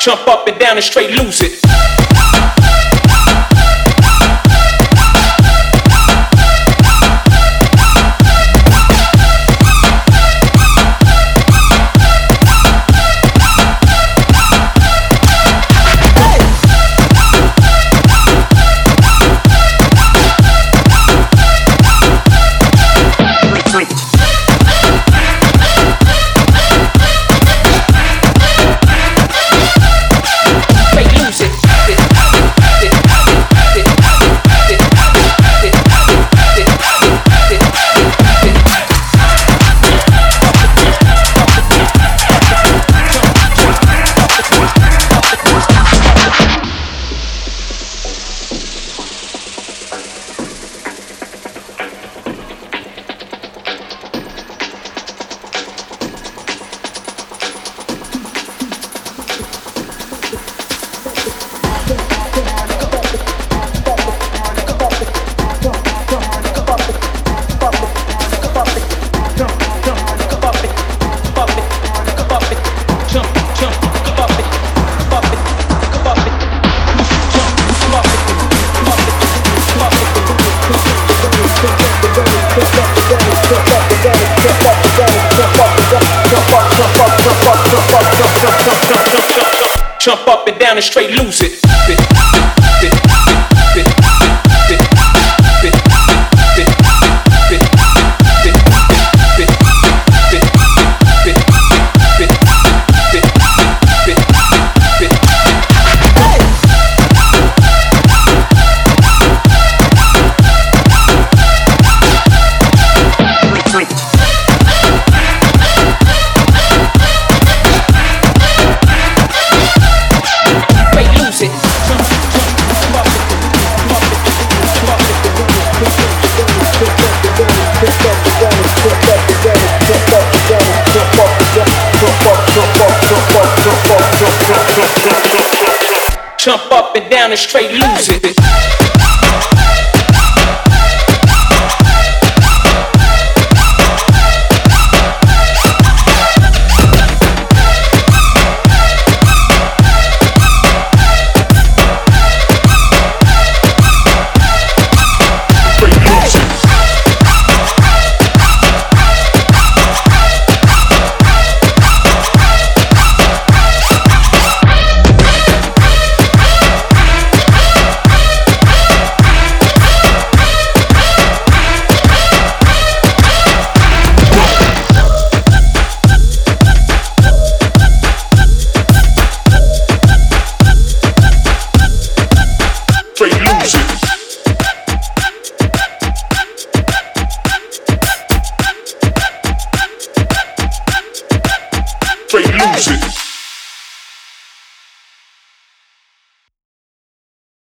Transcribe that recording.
Jump up and down and straight lose it. Jump up and down and straight lose it. Jump up and down and straight lose it. Straight losing. Straight losing.